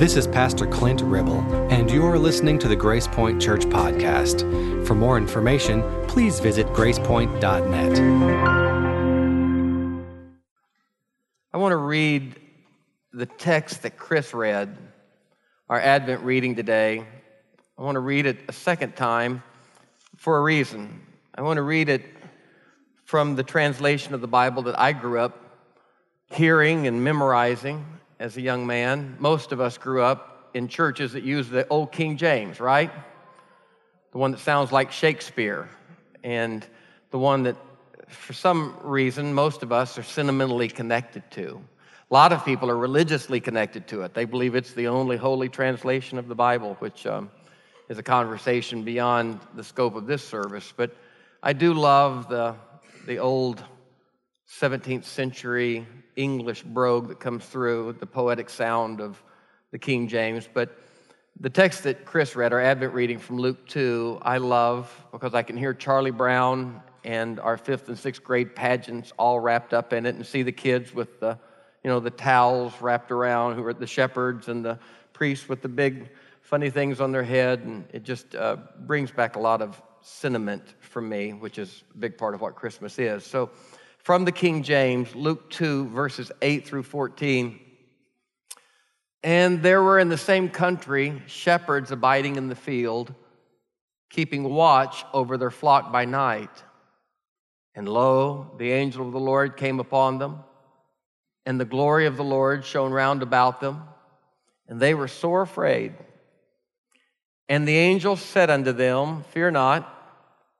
This is Pastor Clint Ribble, and you are listening to the Grace Point Church Podcast. For more information, please visit gracepoint.net. I want to read the text that Chris read, our Advent reading today. I want to read it a second time for a reason. I want to read it from the translation of the Bible that I grew up hearing and memorizing as a young man. Most of us grew up in churches that use the old King James, right? The one that sounds like Shakespeare, and the one that, for some reason, most of us are sentimentally connected to. A lot of people are religiously connected to it. They believe it's the only holy translation of the Bible, which um, is a conversation beyond the scope of this service. But I do love the, the old 17th century English brogue that comes through, the poetic sound of the King James. But the text that Chris read, our Advent reading from Luke 2, I love because I can hear Charlie Brown and our fifth and sixth grade pageants all wrapped up in it and see the kids with the, you know, the towels wrapped around who are the shepherds and the priests with the big funny things on their head. And it just uh, brings back a lot of sentiment for me, which is a big part of what Christmas is. So from the King James, Luke 2, verses 8 through 14. And there were in the same country shepherds abiding in the field, keeping watch over their flock by night. And lo, the angel of the Lord came upon them, and the glory of the Lord shone round about them, and they were sore afraid. And the angel said unto them, Fear not.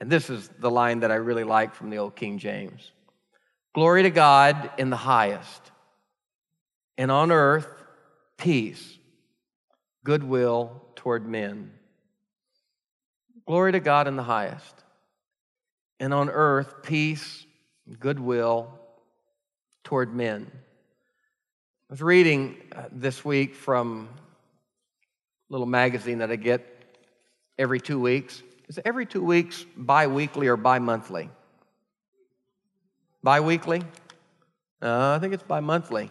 and this is the line that I really like from the old King James Glory to God in the highest, and on earth, peace, goodwill toward men. Glory to God in the highest, and on earth, peace, goodwill toward men. I was reading uh, this week from a little magazine that I get every two weeks. Is every two weeks bi weekly or bi monthly? Bi weekly? Uh, I think it's bi monthly.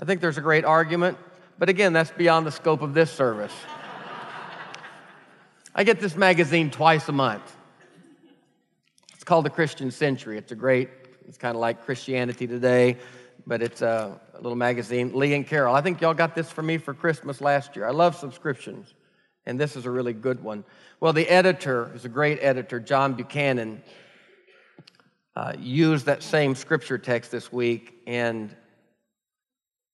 I think there's a great argument, but again, that's beyond the scope of this service. I get this magazine twice a month. It's called the Christian Century. It's a great, it's kind of like Christianity Today, but it's a, a little magazine. Lee and Carol, I think y'all got this for me for Christmas last year. I love subscriptions and this is a really good one. Well, the editor is a great editor, John Buchanan, uh, used that same scripture text this week, and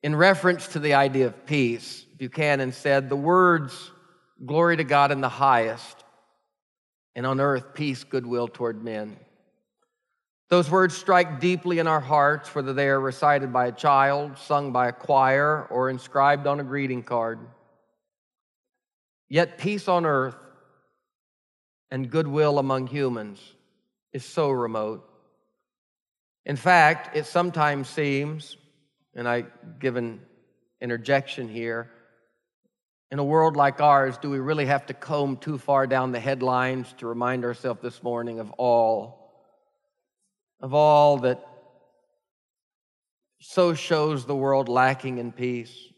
in reference to the idea of peace, Buchanan said, The words, glory to God in the highest, and on earth, peace, goodwill toward men. Those words strike deeply in our hearts, whether they are recited by a child, sung by a choir, or inscribed on a greeting card. Yet peace on earth and goodwill among humans is so remote. In fact, it sometimes seems, and I give an interjection here, in a world like ours, do we really have to comb too far down the headlines to remind ourselves this morning of all, of all that so shows the world lacking in peace?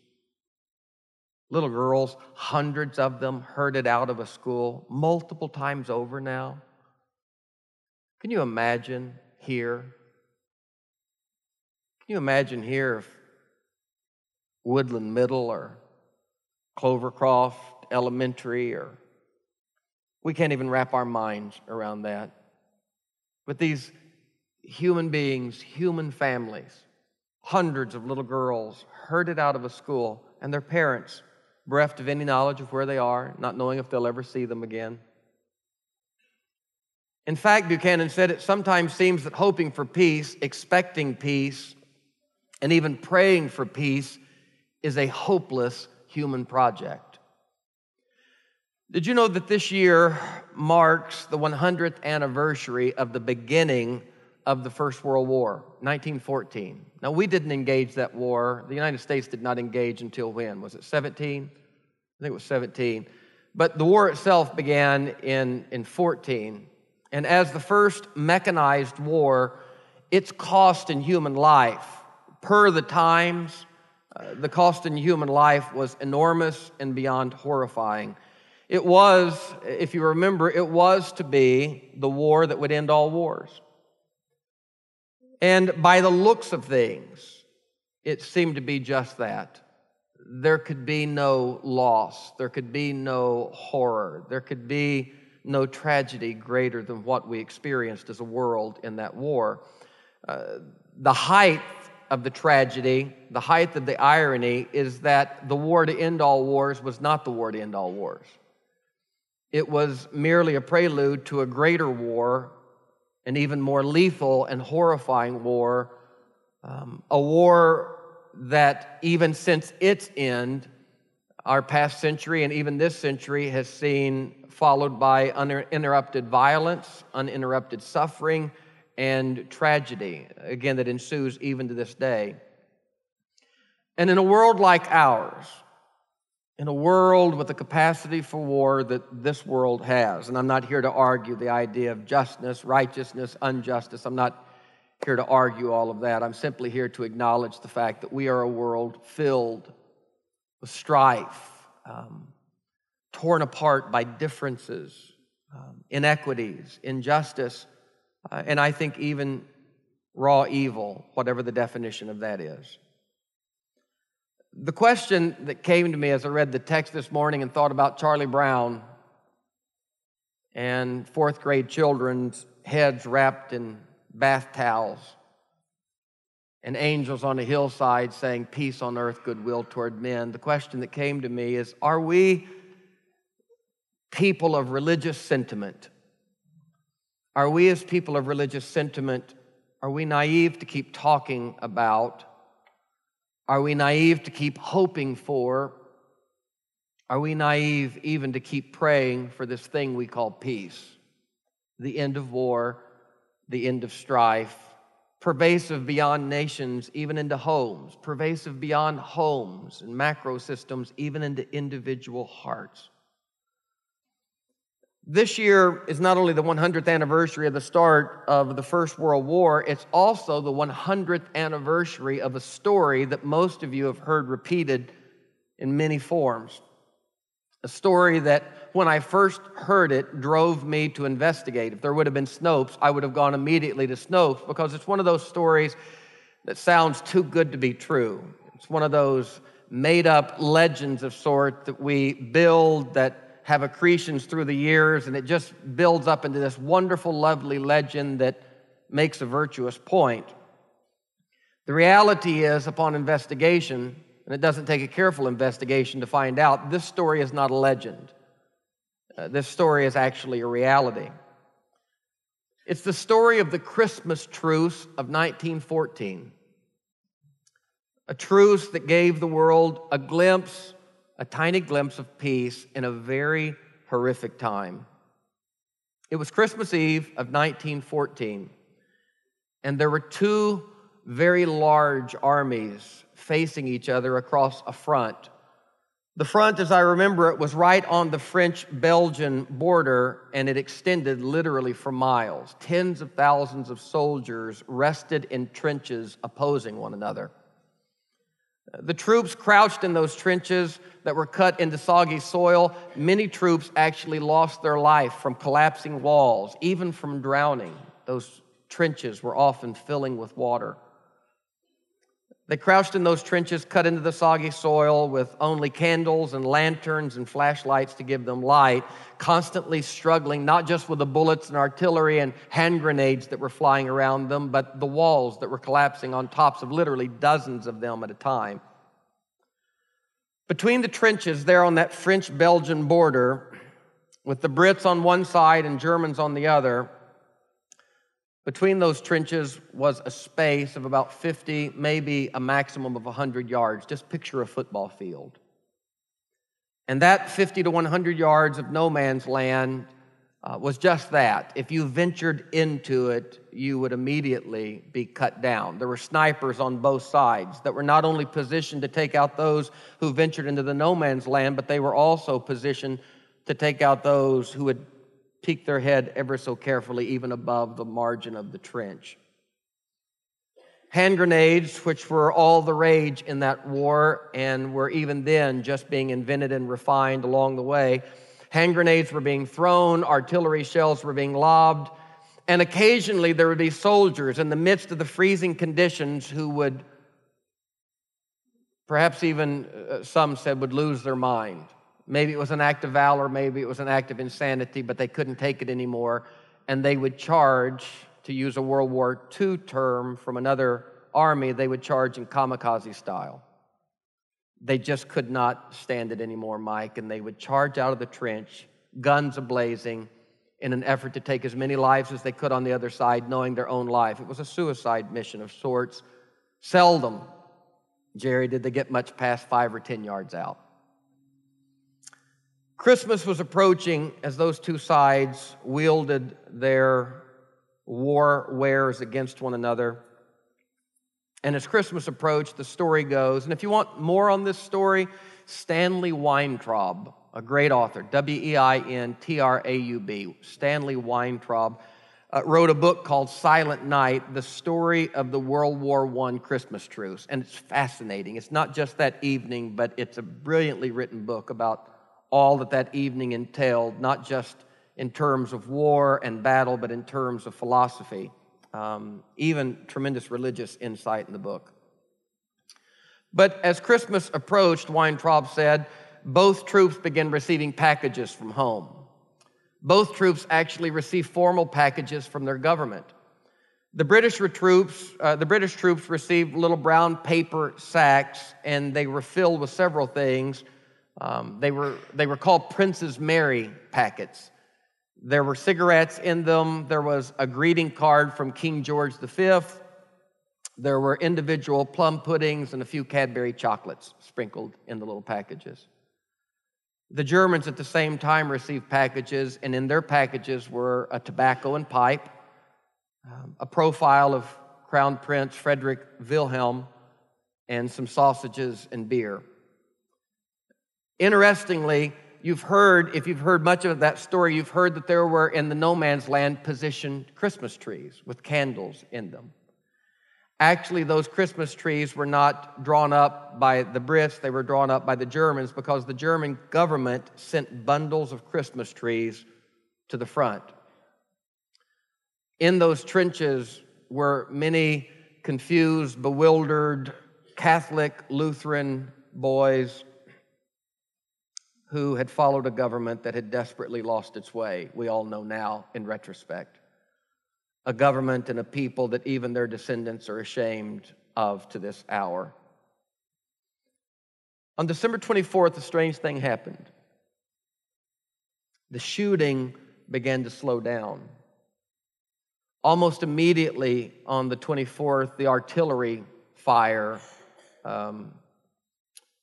Little girls, hundreds of them, herded out of a school multiple times over now. Can you imagine here? Can you imagine here if Woodland Middle or Clovercroft Elementary or we can't even wrap our minds around that. But these human beings, human families, hundreds of little girls herded out of a school and their parents bereft of any knowledge of where they are, not knowing if they'll ever see them again. In fact, Buchanan said it sometimes seems that hoping for peace, expecting peace, and even praying for peace is a hopeless human project. Did you know that this year marks the 100th anniversary of the beginning of the First World War, 1914? Now, we didn't engage that war. The United States did not engage until when? Was it 17? I think it was 17. But the war itself began in, in 14. And as the first mechanized war, its cost in human life, per the times, uh, the cost in human life was enormous and beyond horrifying. It was, if you remember, it was to be the war that would end all wars. And by the looks of things, it seemed to be just that. There could be no loss, there could be no horror, there could be no tragedy greater than what we experienced as a world in that war. Uh, the height of the tragedy, the height of the irony, is that the war to end all wars was not the war to end all wars. It was merely a prelude to a greater war, an even more lethal and horrifying war, um, a war that, even since its end, our past century and even this century has seen followed by uninterrupted violence, uninterrupted suffering, and tragedy, again, that ensues even to this day. And in a world like ours, in a world with the capacity for war that this world has. And I'm not here to argue the idea of justness, righteousness, injustice. I'm not here to argue all of that. I'm simply here to acknowledge the fact that we are a world filled with strife, um, torn apart by differences, um, inequities, injustice, uh, and I think even raw evil, whatever the definition of that is. The question that came to me as I read the text this morning and thought about Charlie Brown and fourth grade children's heads wrapped in bath towels and angels on a hillside saying, Peace on earth, goodwill toward men. The question that came to me is Are we people of religious sentiment? Are we, as people of religious sentiment, are we naive to keep talking about are we naive to keep hoping for? Are we naive even to keep praying for this thing we call peace? The end of war, the end of strife, pervasive beyond nations, even into homes, pervasive beyond homes and macro systems, even into individual hearts. This year is not only the 100th anniversary of the start of the First World War, it's also the 100th anniversary of a story that most of you have heard repeated in many forms. A story that, when I first heard it, drove me to investigate. If there would have been Snopes, I would have gone immediately to Snopes because it's one of those stories that sounds too good to be true. It's one of those made up legends of sort that we build that have accretions through the years, and it just builds up into this wonderful, lovely legend that makes a virtuous point. The reality is, upon investigation, and it doesn't take a careful investigation to find out, this story is not a legend. Uh, this story is actually a reality. It's the story of the Christmas truce of 1914, a truce that gave the world a glimpse a tiny glimpse of peace in a very horrific time. It was Christmas Eve of 1914, and there were two very large armies facing each other across a front. The front, as I remember it, was right on the French Belgian border, and it extended literally for miles. Tens of thousands of soldiers rested in trenches opposing one another. The troops crouched in those trenches that were cut into soggy soil. Many troops actually lost their life from collapsing walls, even from drowning. Those trenches were often filling with water. They crouched in those trenches cut into the soggy soil with only candles and lanterns and flashlights to give them light, constantly struggling not just with the bullets and artillery and hand grenades that were flying around them, but the walls that were collapsing on tops of literally dozens of them at a time. Between the trenches there on that French Belgian border, with the Brits on one side and Germans on the other, between those trenches was a space of about 50, maybe a maximum of 100 yards. Just picture a football field. And that 50 to 100 yards of no man's land uh, was just that. If you ventured into it, you would immediately be cut down. There were snipers on both sides that were not only positioned to take out those who ventured into the no man's land, but they were also positioned to take out those who would peek their head ever so carefully, even above the margin of the trench. Hand grenades, which were all the rage in that war and were even then just being invented and refined along the way Hand grenades were being thrown, artillery shells were being lobbed, and occasionally there would be soldiers in the midst of the freezing conditions who would, perhaps even uh, some said, would lose their mind. Maybe it was an act of valor, maybe it was an act of insanity, but they couldn't take it anymore, and they would charge, to use a World War II term from another army, they would charge in kamikaze style. They just could not stand it anymore, Mike, and they would charge out of the trench, guns ablazing, in an effort to take as many lives as they could on the other side, knowing their own life. It was a suicide mission of sorts. Seldom, Jerry, did they get much past five or 10 yards out. Christmas was approaching as those two sides wielded their war wares against one another. And as Christmas approached, the story goes, and if you want more on this story, Stanley Weintraub, a great author, W E I N T R A U B, Stanley Weintraub, uh, wrote a book called Silent Night, the story of the World War I Christmas truce. And it's fascinating. It's not just that evening, but it's a brilliantly written book about all that that evening entailed, not just in terms of war and battle, but in terms of philosophy um, even tremendous religious insight in the book. But as Christmas approached, Weintraub said, both troops began receiving packages from home. Both troops actually received formal packages from their government. The British troops, uh, the British troops received little brown paper sacks, and they were filled with several things. Um, they were they were called Princess Mary packets. There were cigarettes in them. There was a greeting card from King George V. There were individual plum puddings and a few Cadbury chocolates sprinkled in the little packages. The Germans at the same time received packages, and in their packages were a tobacco and pipe, um, a profile of Crown Prince Frederick Wilhelm, and some sausages and beer. Interestingly, you've heard, if you've heard much of that story, you've heard that there were in the no man's land positioned Christmas trees with candles in them. Actually, those Christmas trees were not drawn up by the Brits, they were drawn up by the Germans because the German government sent bundles of Christmas trees to the front. In those trenches were many confused, bewildered Catholic, Lutheran boys who had followed a government that had desperately lost its way. We all know now in retrospect. A government and a people that even their descendants are ashamed of to this hour. On December 24th, a strange thing happened. The shooting began to slow down. Almost immediately on the 24th, the artillery fire um,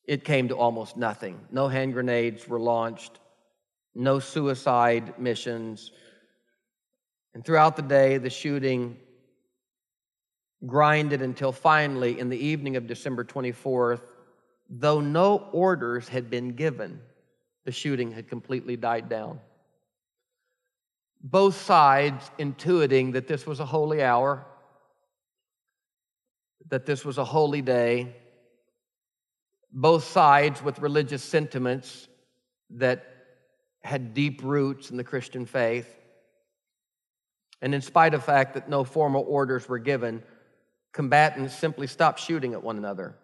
it came to almost nothing. No hand grenades were launched, no suicide missions. And throughout the day, the shooting grinded until finally, in the evening of December 24th, though no orders had been given, the shooting had completely died down. Both sides intuiting that this was a holy hour, that this was a holy day, both sides with religious sentiments that had deep roots in the Christian faith. And in spite of the fact that no formal orders were given, combatants simply stopped shooting at one another.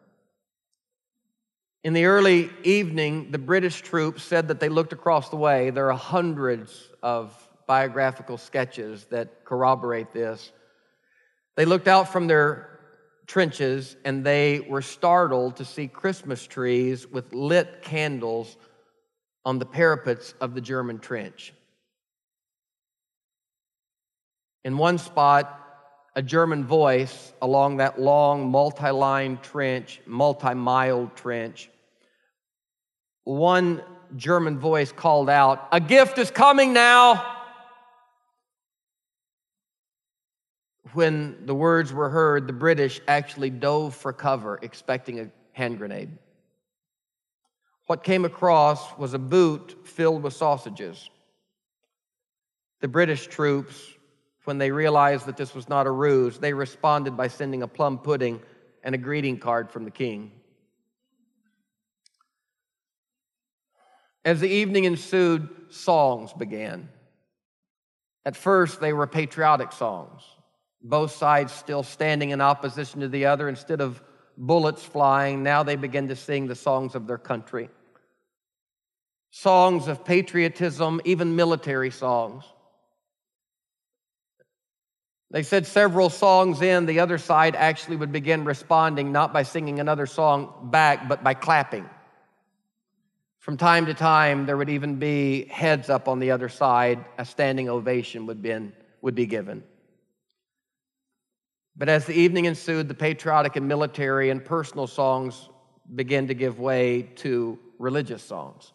In the early evening, the British troops said that they looked across the way. There are hundreds of biographical sketches that corroborate this. They looked out from their trenches and they were startled to see Christmas trees with lit candles on the parapets of the German trench. In one spot, a German voice along that long, multi line trench, multi mile trench, one German voice called out, A gift is coming now. When the words were heard, the British actually dove for cover, expecting a hand grenade. What came across was a boot filled with sausages. The British troops, when they realized that this was not a ruse, they responded by sending a plum pudding and a greeting card from the king. As the evening ensued, songs began. At first, they were patriotic songs, both sides still standing in opposition to the other. Instead of bullets flying, now they begin to sing the songs of their country. Songs of patriotism, even military songs. They said several songs in, the other side actually would begin responding not by singing another song back, but by clapping. From time to time, there would even be heads up on the other side, a standing ovation would be, would be given. But as the evening ensued, the patriotic and military and personal songs began to give way to religious songs.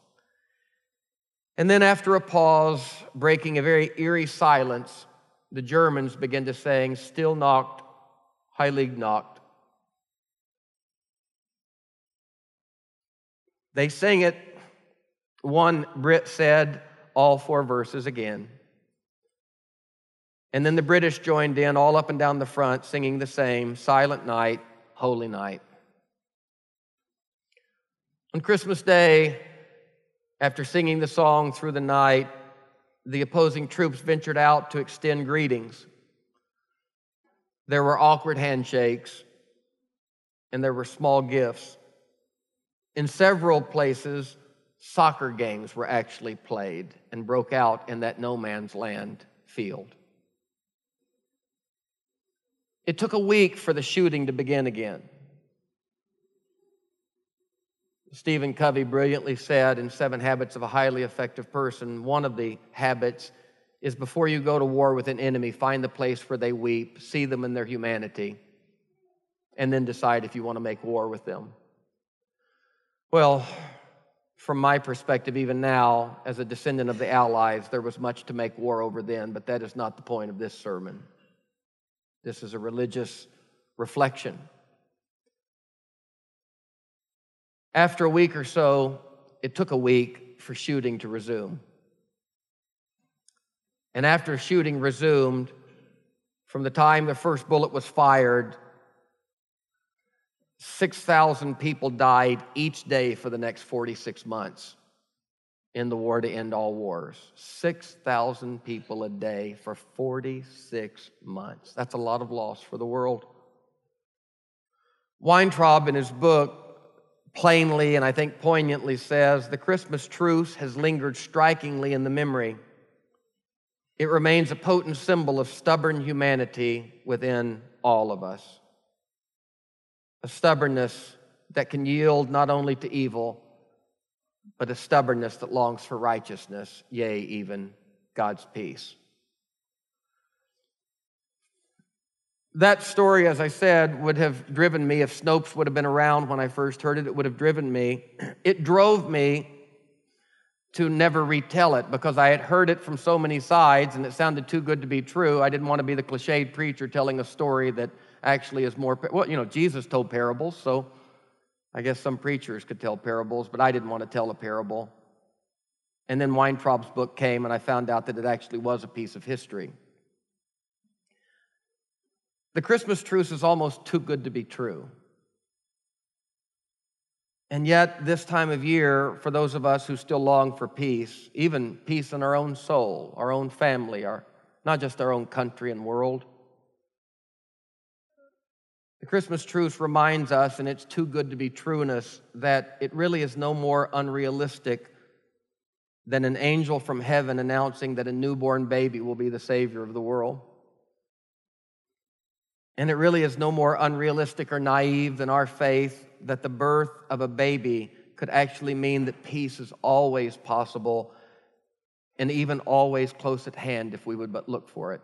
And then, after a pause, breaking a very eerie silence, the Germans begin to sing, Still Nacht, Heilig Nacht. They sing it. One Brit said all four verses again. And then the British joined in all up and down the front, singing the same Silent Night, Holy Night. On Christmas Day, after singing the song through the night, the opposing troops ventured out to extend greetings. There were awkward handshakes and there were small gifts. In several places, soccer games were actually played and broke out in that no man's land field. It took a week for the shooting to begin again. Stephen Covey brilliantly said in Seven Habits of a Highly Effective Person one of the habits is before you go to war with an enemy, find the place where they weep, see them in their humanity, and then decide if you want to make war with them. Well, from my perspective, even now, as a descendant of the Allies, there was much to make war over then, but that is not the point of this sermon. This is a religious reflection After a week or so, it took a week for shooting to resume. And after shooting resumed, from the time the first bullet was fired, 6,000 people died each day for the next 46 months in the war to end all wars. 6,000 people a day for 46 months. That's a lot of loss for the world. Weintraub, in his book, plainly and I think poignantly says the Christmas truce has lingered strikingly in the memory. It remains a potent symbol of stubborn humanity within all of us. A stubbornness that can yield not only to evil, but a stubbornness that longs for righteousness, yea, even God's peace. That story, as I said, would have driven me, if Snopes would have been around when I first heard it, it would have driven me. It drove me to never retell it because I had heard it from so many sides and it sounded too good to be true. I didn't want to be the cliched preacher telling a story that actually is more, well, you know, Jesus told parables, so I guess some preachers could tell parables, but I didn't want to tell a parable. And then Weintraub's book came and I found out that it actually was a piece of history. The Christmas truce is almost too good to be true. And yet, this time of year, for those of us who still long for peace, even peace in our own soul, our own family, our, not just our own country and world, the Christmas truce reminds us, and it's too good to be trueness, that it really is no more unrealistic than an angel from heaven announcing that a newborn baby will be the Savior of the world. And it really is no more unrealistic or naive than our faith that the birth of a baby could actually mean that peace is always possible and even always close at hand if we would but look for it.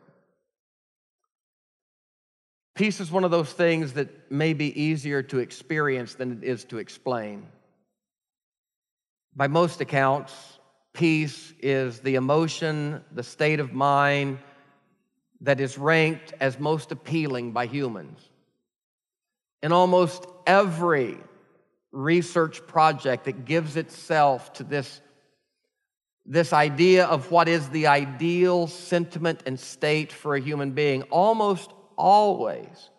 Peace is one of those things that may be easier to experience than it is to explain. By most accounts, peace is the emotion, the state of mind that is ranked as most appealing by humans. In almost every research project that gives itself to this, this idea of what is the ideal sentiment and state for a human being, almost always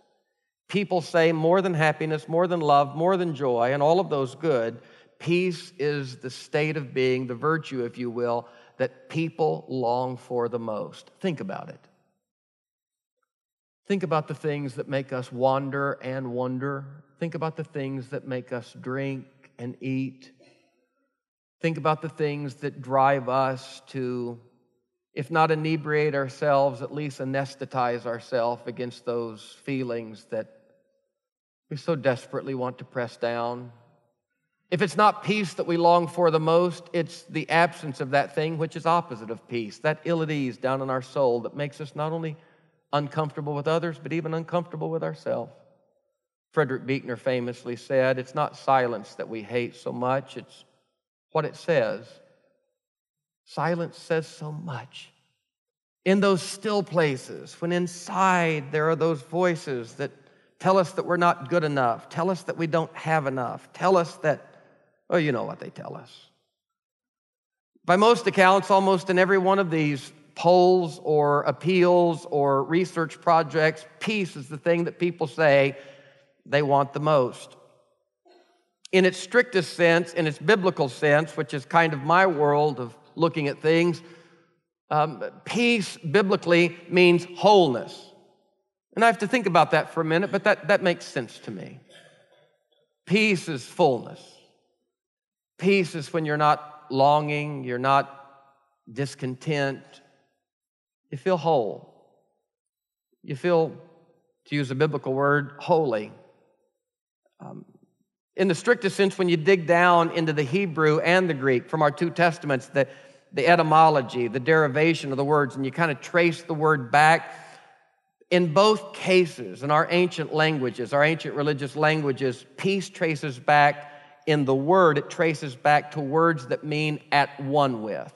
people say more than happiness, more than love, more than joy, and all of those good, peace is the state of being, the virtue, if you will, that people long for the most. Think about it. Think about the things that make us wander and wonder. Think about the things that make us drink and eat. Think about the things that drive us to, if not inebriate ourselves, at least anesthetize ourselves against those feelings that we so desperately want to press down. If it's not peace that we long for the most, it's the absence of that thing which is opposite of peace, that ill at ease down in our soul that makes us not only uncomfortable with others, but even uncomfortable with ourselves. Frederick Buechner famously said, It's not silence that we hate so much, it's what it says. Silence says so much. In those still places, when inside there are those voices that tell us that we're not good enough, tell us that we don't have enough, tell us that, oh, you know what they tell us. By most accounts, almost in every one of these polls or appeals or research projects, peace is the thing that people say they want the most. In its strictest sense, in its biblical sense, which is kind of my world of looking at things, um, peace biblically means wholeness. And I have to think about that for a minute, but that, that makes sense to me. Peace is fullness. Peace is when you're not longing, you're not discontent, you feel whole. You feel, to use a biblical word, holy. Um, in the strictest sense, when you dig down into the Hebrew and the Greek from our two testaments, the, the etymology, the derivation of the words, and you kind of trace the word back, in both cases, in our ancient languages, our ancient religious languages, peace traces back in the word, it traces back to words that mean at one with.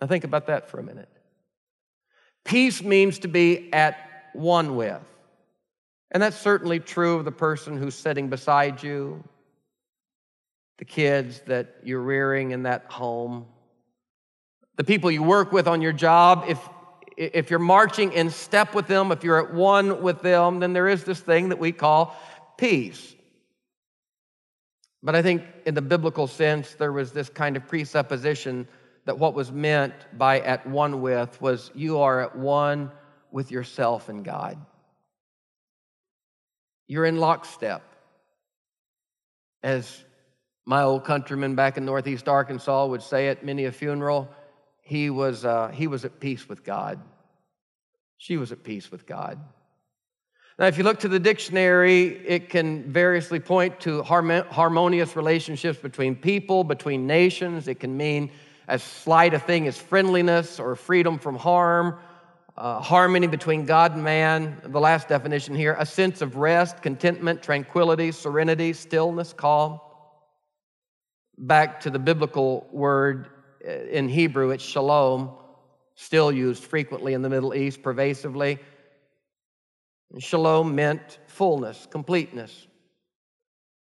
Now, think about that for a minute. Peace means to be at one with. And that's certainly true of the person who's sitting beside you, the kids that you're rearing in that home, the people you work with on your job. If, if you're marching in step with them, if you're at one with them, then there is this thing that we call peace. But I think in the biblical sense, there was this kind of presupposition that what was meant by at one with was you are at one with yourself and God. You're in lockstep. As my old countryman back in Northeast Arkansas would say at many a funeral, he was, uh, he was at peace with God. She was at peace with God. Now, if you look to the dictionary, it can variously point to harmonious relationships between people, between nations. It can mean as slight a thing as friendliness or freedom from harm, uh, harmony between God and man. The last definition here a sense of rest, contentment, tranquility, serenity, stillness, calm. Back to the biblical word Uh, in Hebrew, it's shalom, still used frequently in the Middle East, pervasively. Shalom meant fullness, completeness,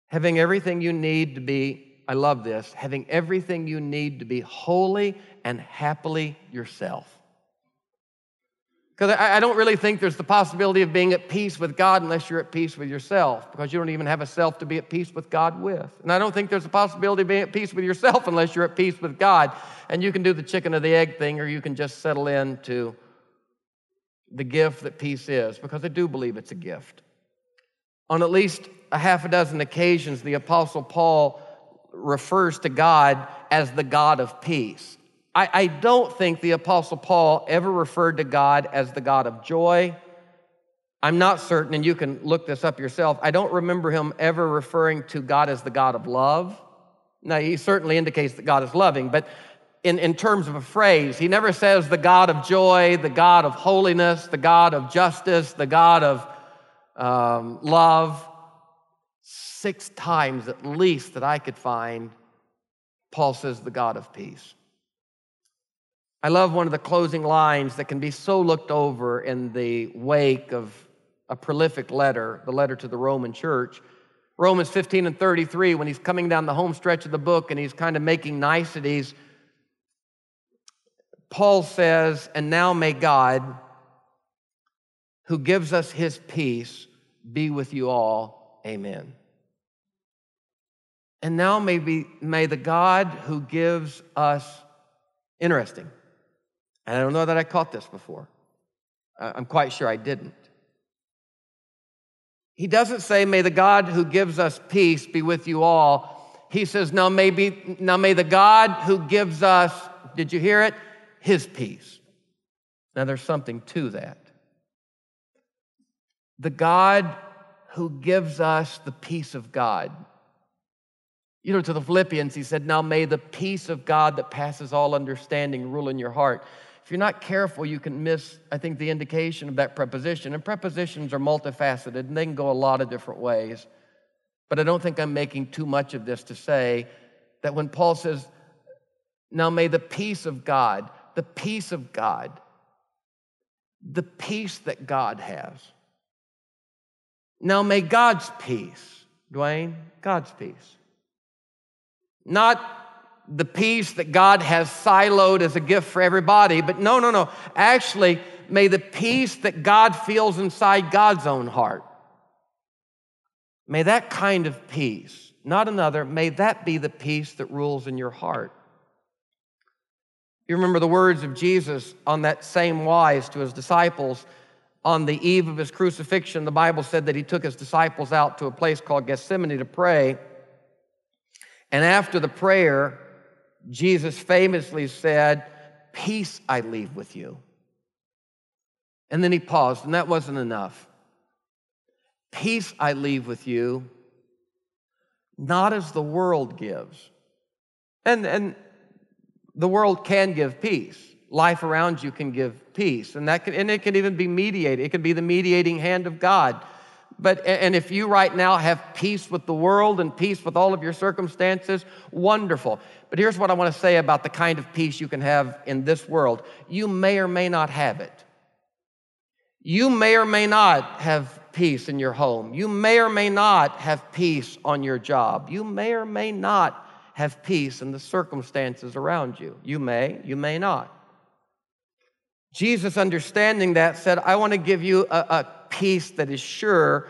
having everything you need to be I love this, having everything you need to be holy and happily yourself. Because I, don't really think there's the possibility of being at peace with God unless you're at peace with yourself, because you don't even have a self to be at peace with God with. And I don't think there's a possibility of being at peace with yourself unless you're at peace with God. And you can do the chicken or the egg thing, or you can just settle into the gift that peace is, because I do believe it's a gift. On at least a half a dozen occasions, the Apostle Paul refers to God as the God of peace. I, I, don't think the Apostle Paul ever referred to God as the God of joy. I'm not certain, and you can look this up yourself. I don't remember him ever referring to God as the God of love. Now, he certainly indicates that God is loving, but in, in terms of a phrase, he never says the God of joy, the God of holiness, the God of justice, the God of um, love six times at least that I could find, Paul says, the God of peace. I love one of the closing lines that can be so looked over in the wake of a prolific letter, the letter to the Roman church. Romans 15 and 33, when he's coming down the home stretch of the book and he's kind of making niceties, Paul says, And now may God, who gives us his peace, be with you all. Amen. And now may, be, may the God who gives us, interesting, and I don't know that I caught this before. I'm quite sure I didn't. He doesn't say, May the God who gives us peace be with you all. He says, Now may, be, now may the God who gives us, did you hear it? His peace. Now there's something to that. The God who gives us the peace of God. You know, to the Philippians, he said, Now may the peace of God that passes all understanding rule in your heart. If you're not careful, you can miss, I think, the indication of that preposition. And prepositions are multifaceted and they can go a lot of different ways. But I don't think I'm making too much of this to say that when Paul says, Now may the peace of God, the peace of God, the peace that God has. Now may God's peace, Dwayne, God's peace not the peace that God has siloed as a gift for everybody, but no, no, no. Actually, may the peace that God feels inside God's own heart, may that kind of peace, not another, may that be the peace that rules in your heart. You remember the words of Jesus on that same wise to his disciples on the eve of his crucifixion. The Bible said that he took his disciples out to a place called Gethsemane to pray. And after the prayer, Jesus famously said, Peace I leave with you. And then he paused, and that wasn't enough. Peace I leave with you, not as the world gives. And, and the world can give peace. Life around you can give peace. And, that can, and it can even be mediated. It can be the mediating hand of God but, and if you right now have peace with the world and peace with all of your circumstances, wonderful. But here's what I want to say about the kind of peace you can have in this world. You may or may not have it. You may or may not have peace in your home. You may or may not have peace on your job. You may or may not have peace in the circumstances around you. You may, you may not. Jesus, understanding that, said, I want to give you a, a peace that is sure.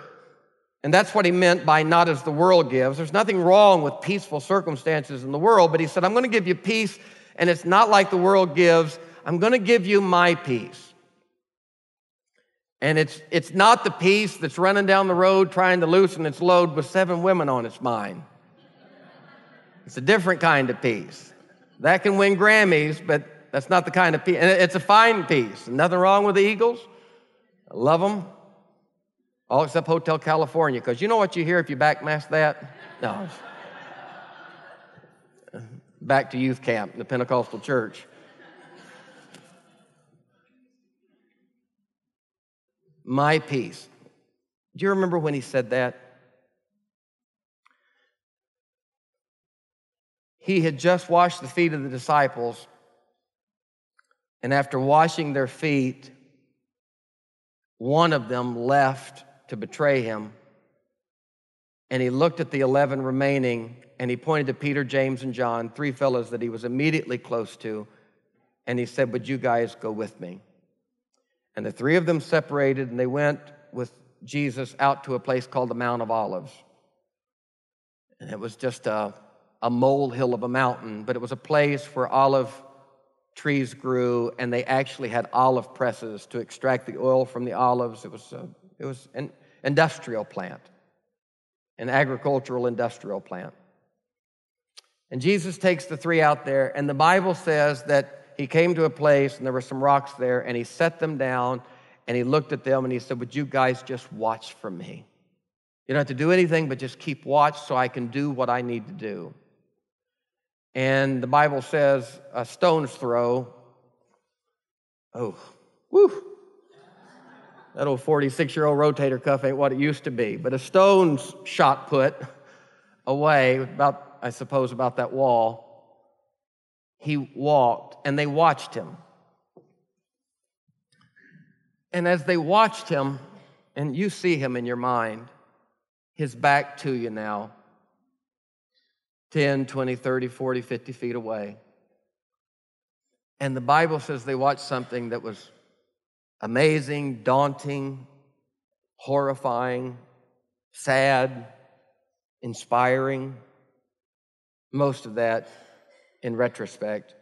And that's what he meant by not as the world gives. There's nothing wrong with peaceful circumstances in the world, but he said, I'm going to give you peace, and it's not like the world gives. I'm going to give you my peace. And it's, it's not the peace that's running down the road trying to loosen its load with seven women on its mind. It's a different kind of peace. That can win Grammys, but that's not the kind of piece. And it's a fine piece. Nothing wrong with the Eagles. I love them. All except Hotel California, because you know what you hear if you backmask that? No. Back to youth camp, the Pentecostal church. My peace. Do you remember when he said that? He had just washed the feet of the disciples, and after washing their feet, one of them left to betray him. And he looked at the 11 remaining and he pointed to Peter, James, and John, three fellows that he was immediately close to. And he said, Would you guys go with me? And the three of them separated and they went with Jesus out to a place called the Mount of Olives. And it was just a, a molehill of a mountain, but it was a place where olive trees grew and they actually had olive presses to extract the oil from the olives. It was, a, it was an industrial plant, an agricultural industrial plant. And Jesus takes the three out there, and the Bible says that he came to a place and there were some rocks there, and he set them down and he looked at them and he said, Would you guys just watch for me? You don't have to do anything but just keep watch so I can do what I need to do. And the Bible says a stone's throw. Oh, woo. That old 46 year old rotator cuff ain't what it used to be, but a stone's shot put away, about, I suppose, about that wall. he walked, and they watched him. And as they watched him, and you see him in your mind, his back to you now, 10, 20, 30, 40, 50 feet away. And the Bible says they watched something that was amazing, daunting, horrifying, sad, inspiring. Most of that in retrospect.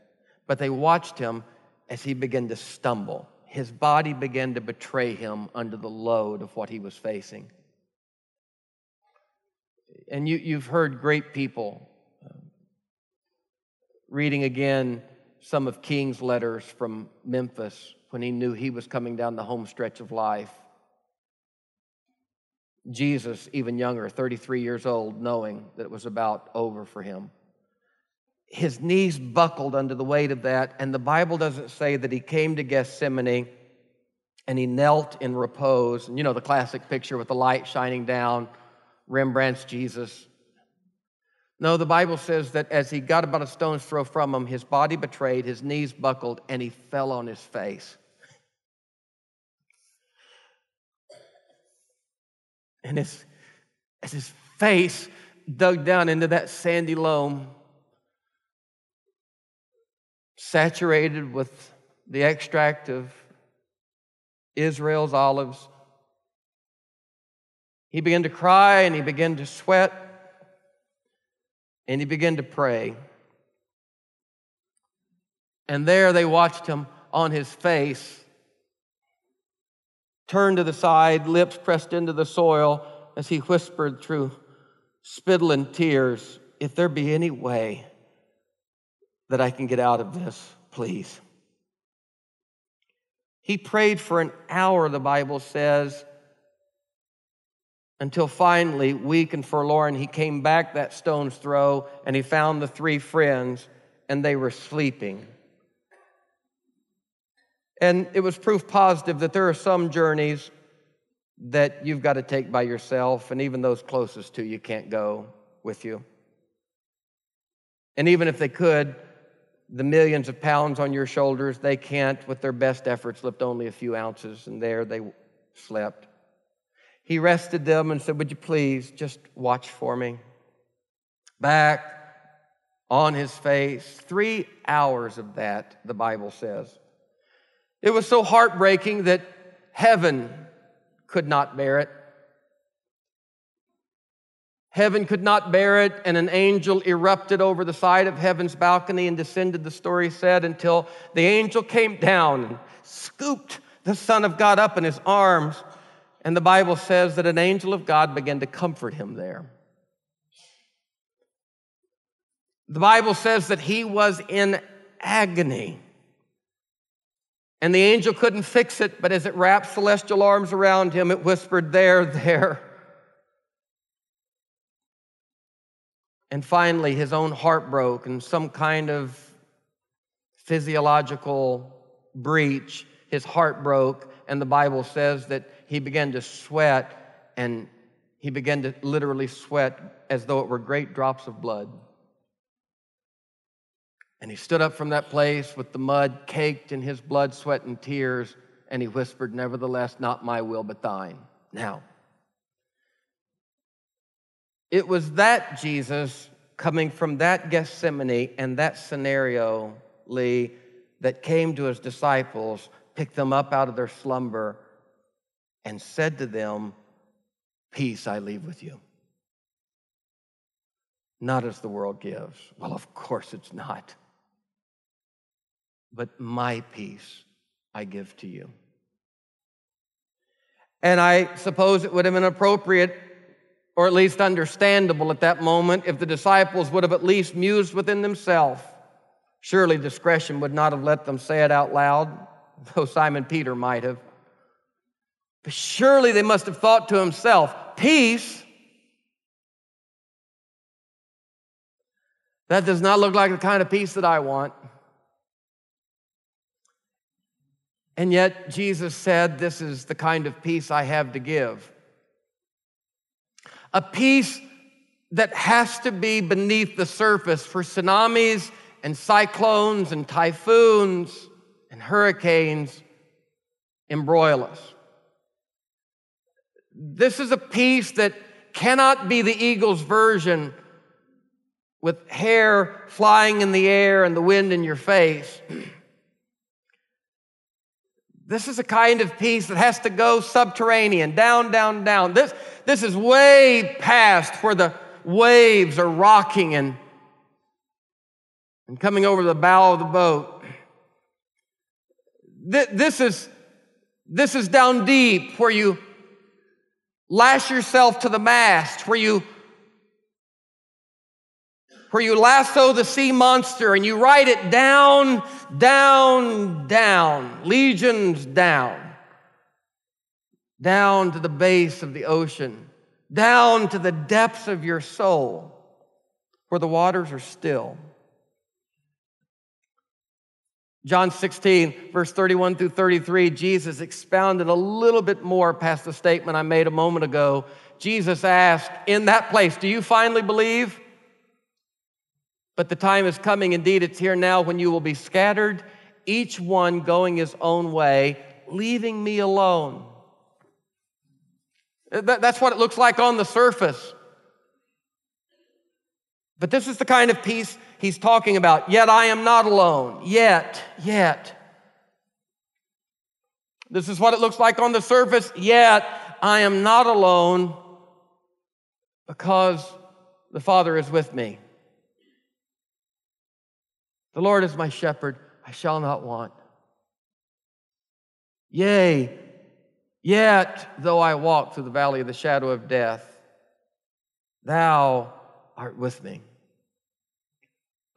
But they watched him as he began to stumble. His body began to betray him under the load of what he was facing. And you, you've heard great people reading again some of King's letters from Memphis when he knew he was coming down the home stretch of life. Jesus, even younger, 33 years old, knowing that it was about over for him. His knees buckled under the weight of that, and the Bible doesn't say that he came to Gethsemane and he knelt in repose. And you know the classic picture with the light shining down, Rembrandt's Jesus. No, the Bible says that as he got about a stone's throw from him, his body betrayed, his knees buckled, and he fell on his face. And his, as his face dug down into that sandy loam, saturated with the extract of Israel's olives, he began to cry and he began to sweat and he began to pray. And there they watched him on his face turned to the side, lips pressed into the soil, as he whispered through spittle tears, If there be any way that I can get out of this, please. He prayed for an hour, the Bible says, until finally, weak and forlorn, he came back that stone's throw and he found the three friends and they were sleeping. And it was proof positive that there are some journeys that you've got to take by yourself, and even those closest to you can't go with you. And even if they could, the millions of pounds on your shoulders, they can't, with their best efforts, lift only a few ounces, and there they slept. He rested them and said, Would you please just watch for me? Back on his face, three hours of that, the Bible says. It was so heartbreaking that heaven could not bear it. Heaven could not bear it, and an angel erupted over the side of heaven's balcony and descended, the story said, until the angel came down and scooped the Son of God up in his arms. And the Bible says that an angel of God began to comfort him there. The Bible says that he was in agony. And the angel couldn't fix it, but as it wrapped celestial arms around him, it whispered, There, there. And finally, his own heart broke, and some kind of physiological breach, his heart broke, and the Bible says that he began to sweat, and he began to literally sweat as though it were great drops of blood. And he stood up from that place with the mud caked in his blood, sweat, and tears, and he whispered, Nevertheless, not my will, but thine. Now, it was that Jesus coming from that Gethsemane and that scenario, Lee, that came to his disciples, picked them up out of their slumber, and said to them, Peace I leave with you. Not as the world gives. Well, of course it's not but my peace I give to you. And I suppose it would have been appropriate, or at least understandable at that moment, if the disciples would have at least mused within themselves. Surely discretion would not have let them say it out loud, though Simon Peter might have. But surely they must have thought to himself, peace? That does not look like the kind of peace that I want. And yet, Jesus said, This is the kind of peace I have to give. A peace that has to be beneath the surface for tsunamis and cyclones and typhoons and hurricanes embroil us. This is a piece that cannot be the eagle's version with hair flying in the air and the wind in your face. This is a kind of peace that has to go subterranean, down, down, down. This, this is way past where the waves are rocking and, and coming over the bow of the boat. This is, this is down deep where you lash yourself to the mast, where you where you lasso the sea monster and you ride it down, down, down, legions down, down to the base of the ocean, down to the depths of your soul, where the waters are still. John 16, verse 31 through 33, Jesus expounded a little bit more past the statement I made a moment ago. Jesus asked, In that place, do you finally believe? But the time is coming, indeed, it's here now, when you will be scattered, each one going his own way, leaving me alone. That's what it looks like on the surface. But this is the kind of peace he's talking about. Yet I am not alone. Yet, yet. This is what it looks like on the surface. Yet I am not alone because the Father is with me. The Lord is my shepherd. I shall not want. Yea, yet though I walk through the valley of the shadow of death, thou art with me.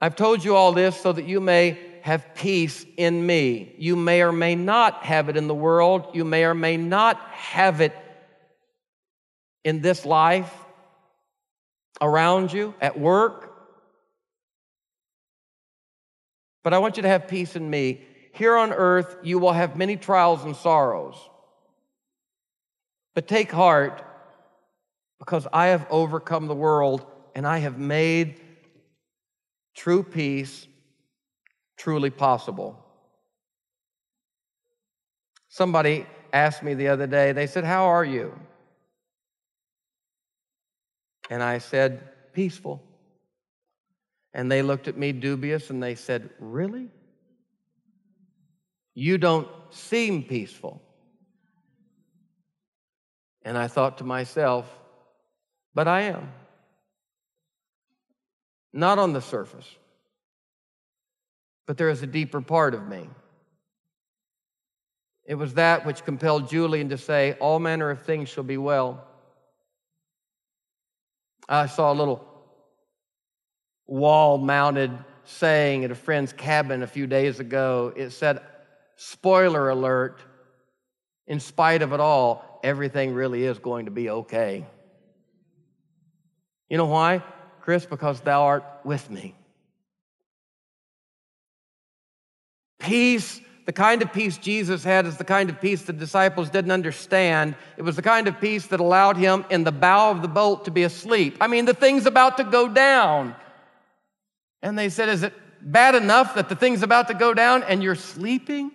I've told you all this so that you may have peace in me. You may or may not have it in the world. You may or may not have it in this life, around you, at work. But I want you to have peace in me. Here on earth, you will have many trials and sorrows. But take heart, because I have overcome the world and I have made true peace truly possible. Somebody asked me the other day, they said, How are you? And I said, Peaceful. And they looked at me dubious and they said, Really? You don't seem peaceful. And I thought to myself, But I am not on the surface, but there is a deeper part of me. It was that which compelled Julian to say, All manner of things shall be well. I saw a little wall mounted saying at a friend's cabin a few days ago. It said, Spoiler alert, in spite of it all, everything really is going to be okay. You know why? Chris, because thou art with me. Peace, the kind of peace Jesus had, is the kind of peace the disciples didn't understand. It was the kind of peace that allowed him in the bow of the boat to be asleep. I mean, the thing's about to go down. And they said, Is it bad enough that the thing's about to go down and you're sleeping?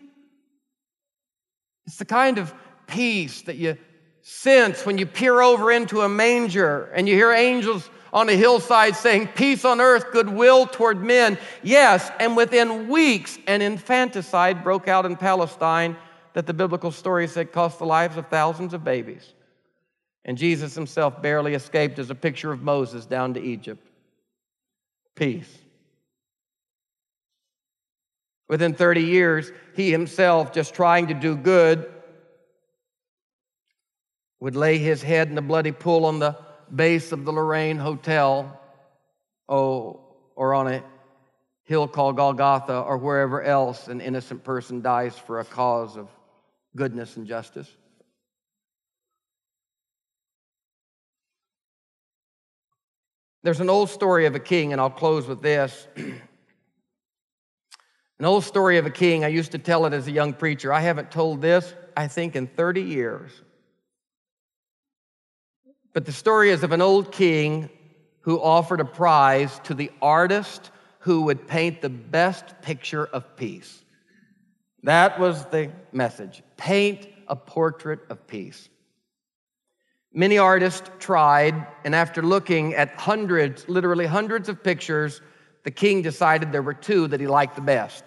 It's the kind of peace that you sense when you peer over into a manger and you hear angels on a hillside saying, Peace on earth, goodwill toward men. Yes, and within weeks, an infanticide broke out in Palestine that the biblical story said cost the lives of thousands of babies. And Jesus himself barely escaped as a picture of Moses down to Egypt. Peace. Within 30 years, he himself, just trying to do good, would lay his head in a bloody pool on the base of the Lorraine Hotel, oh, or on a hill called Golgotha, or wherever else an innocent person dies for a cause of goodness and justice. There's an old story of a king, and I'll close with this. an old story of a king. I used to tell it as a young preacher. I haven't told this, I think, in 30 years. But the story is of an old king who offered a prize to the artist who would paint the best picture of peace. That was the message paint a portrait of peace. Many artists tried, and after looking at hundreds, literally hundreds of pictures, the king decided there were two that he liked the best.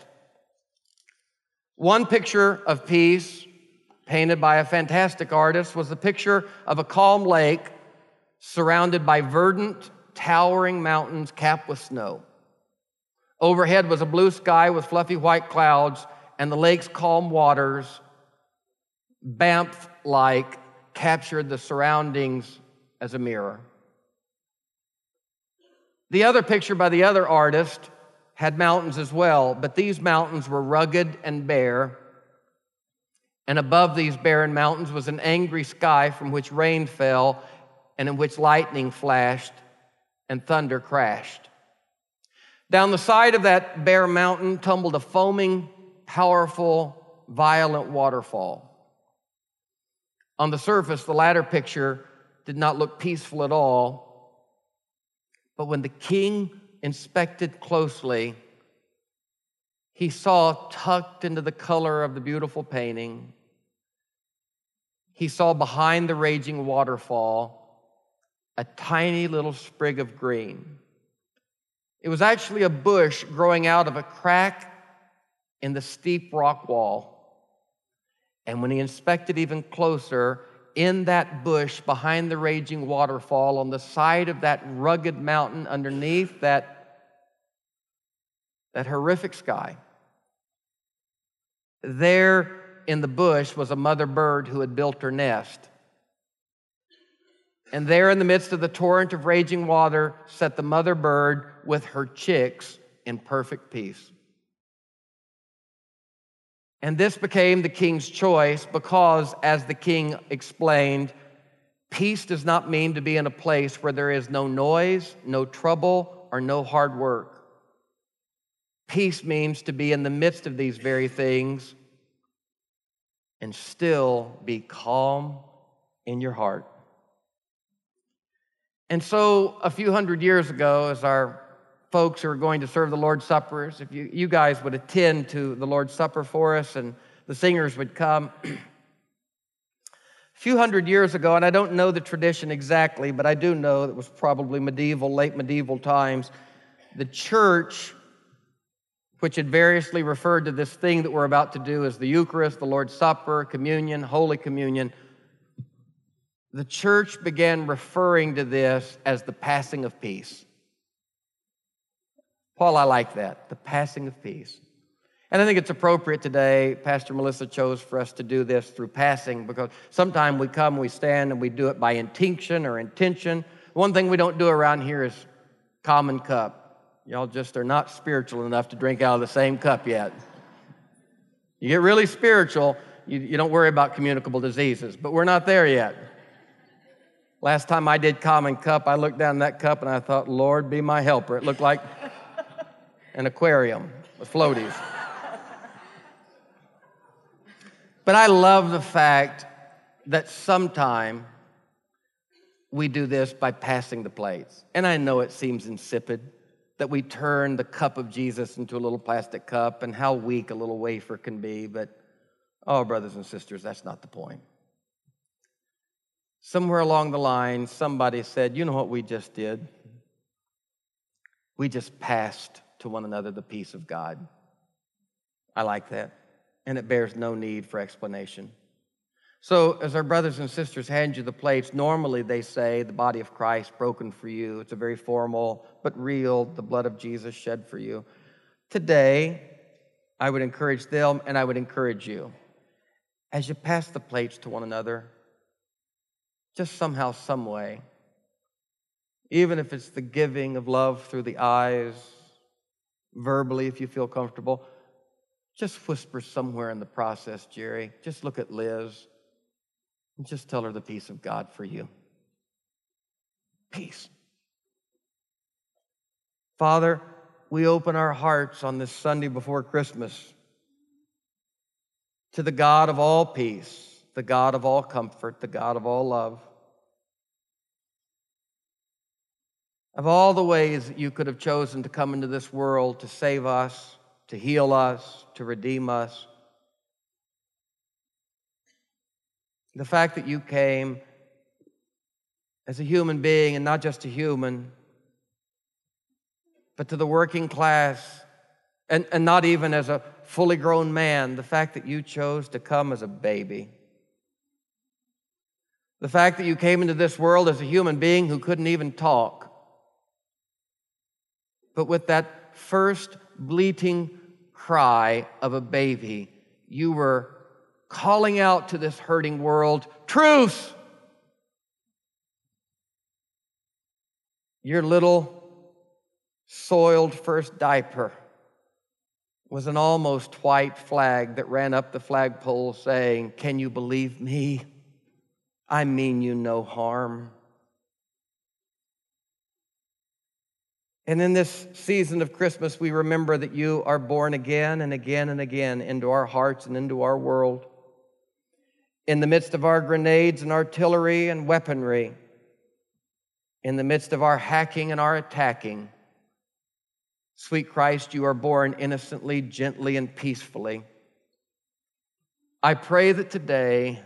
One picture of peace, painted by a fantastic artist, was the picture of a calm lake surrounded by verdant, towering mountains capped with snow. Overhead was a blue sky with fluffy white clouds, and the lake's calm waters, Banff like, captured the surroundings as a mirror. The other picture by the other artist had mountains as well, but these mountains were rugged and bare. And above these barren mountains was an angry sky from which rain fell and in which lightning flashed and thunder crashed. Down the side of that bare mountain tumbled a foaming, powerful, violent waterfall. On the surface, the latter picture did not look peaceful at all. But when the king inspected closely, he saw tucked into the color of the beautiful painting, he saw behind the raging waterfall a tiny little sprig of green. It was actually a bush growing out of a crack in the steep rock wall. And when he inspected even closer, in that bush behind the raging waterfall, on the side of that rugged mountain underneath that, that horrific sky, there in the bush was a mother bird who had built her nest. And there in the midst of the torrent of raging water sat the mother bird with her chicks in perfect peace. And this became the king's choice because, as the king explained, peace does not mean to be in a place where there is no noise, no trouble, or no hard work. Peace means to be in the midst of these very things and still be calm in your heart. And so, a few hundred years ago, as our folks who are going to serve the Lord's Suppers, if you, you guys would attend to the Lord's Supper for us and the singers would come. a few hundred years ago, and I don't know the tradition exactly, but I do know it was probably medieval, late medieval times, the church, which had variously referred to this thing that we're about to do as the Eucharist, the Lord's Supper, communion, Holy Communion, the church began referring to this as the passing of peace. Paul, I like that, the passing of peace. And I think it's appropriate today, Pastor Melissa chose for us to do this through passing because sometimes we come, we stand, and we do it by intention or intention. One thing we don't do around here is common cup. Y'all just are not spiritual enough to drink out of the same cup yet. You get really spiritual, you, you don't worry about communicable diseases, but we're not there yet. Last time I did common cup, I looked down that cup and I thought, Lord, be my helper. It looked like an aquarium with floaties. but I love the fact that sometime we do this by passing the plates. And I know it seems insipid that we turn the cup of Jesus into a little plastic cup and how weak a little wafer can be, but oh, brothers and sisters, that's not the point. Somewhere along the line, somebody said, You know what we just did? We just passed to one another the peace of God. I like that. And it bears no need for explanation. So, as our brothers and sisters hand you the plates, normally they say, The body of Christ broken for you. It's a very formal but real, the blood of Jesus shed for you. Today, I would encourage them and I would encourage you. As you pass the plates to one another, just somehow, some way, even if it's the giving of love through the eyes, verbally if you feel comfortable. Just whisper somewhere in the process, Jerry. Just look at Liz and just tell her the peace of God for you. Peace. Father, we open our hearts on this Sunday before Christmas to the God of all peace, the God of all comfort, the God of all love. of all the ways that you could have chosen to come into this world to save us, to heal us, to redeem us. The fact that you came as a human being and not just a human, but to the working class, and, and not even as a fully grown man, the fact that you chose to come as a baby. The fact that you came into this world as a human being who couldn't even talk, but with that first bleating cry of a baby, you were calling out to this hurting world, Truth! Your little soiled first diaper was an almost white flag that ran up the flagpole saying, Can you believe me? I mean you no harm. And in this season of Christmas, we remember that you are born again and again and again into our hearts and into our world. In the midst of our grenades and artillery and weaponry, in the midst of our hacking and our attacking, sweet Christ, you are born innocently, gently, and peacefully. I pray that today,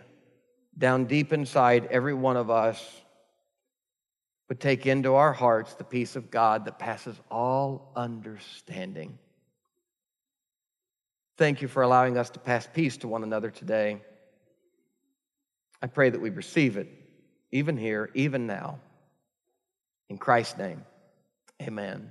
down deep inside every one of us, would take into our hearts the peace of God that passes all understanding. Thank you for allowing us to pass peace to one another today. I pray that we receive it, even here, even now. In Christ's name, amen.